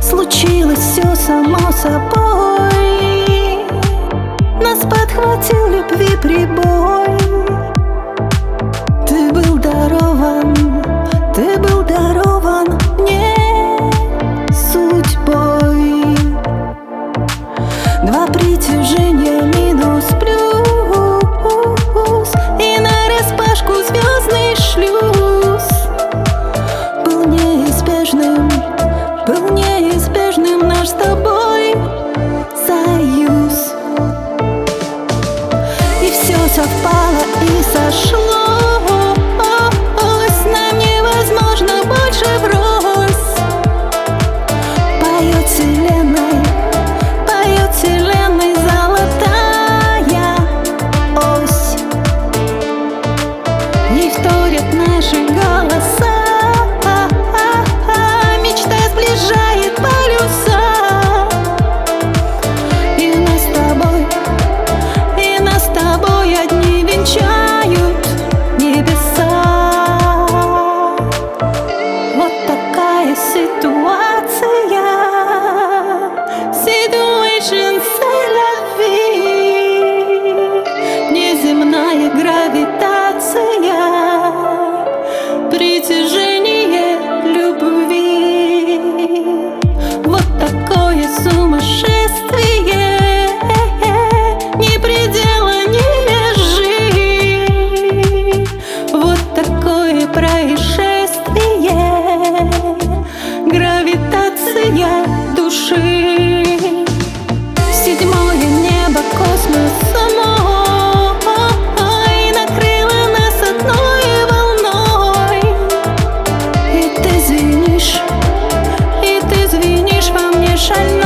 Случилось все само собой. Нас подхватил любви прибой. Все совпало и сошлось Нам невозможно больше врозь Поет вселенной, поет вселенной золотая ось. Ей вторят наши голоса. Мечта сближает память Гравитация. sunshine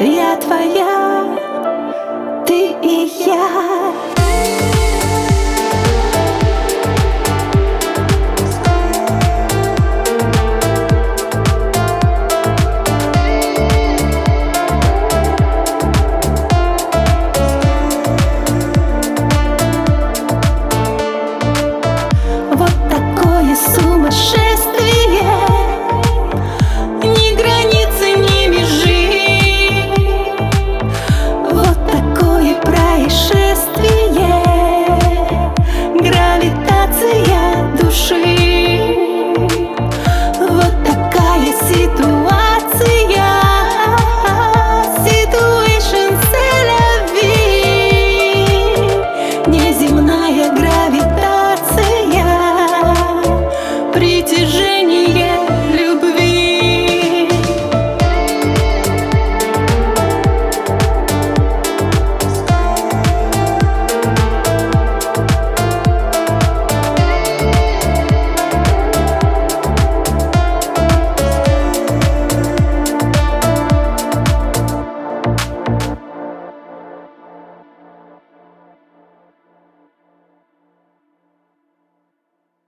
Я твоя, ты и я.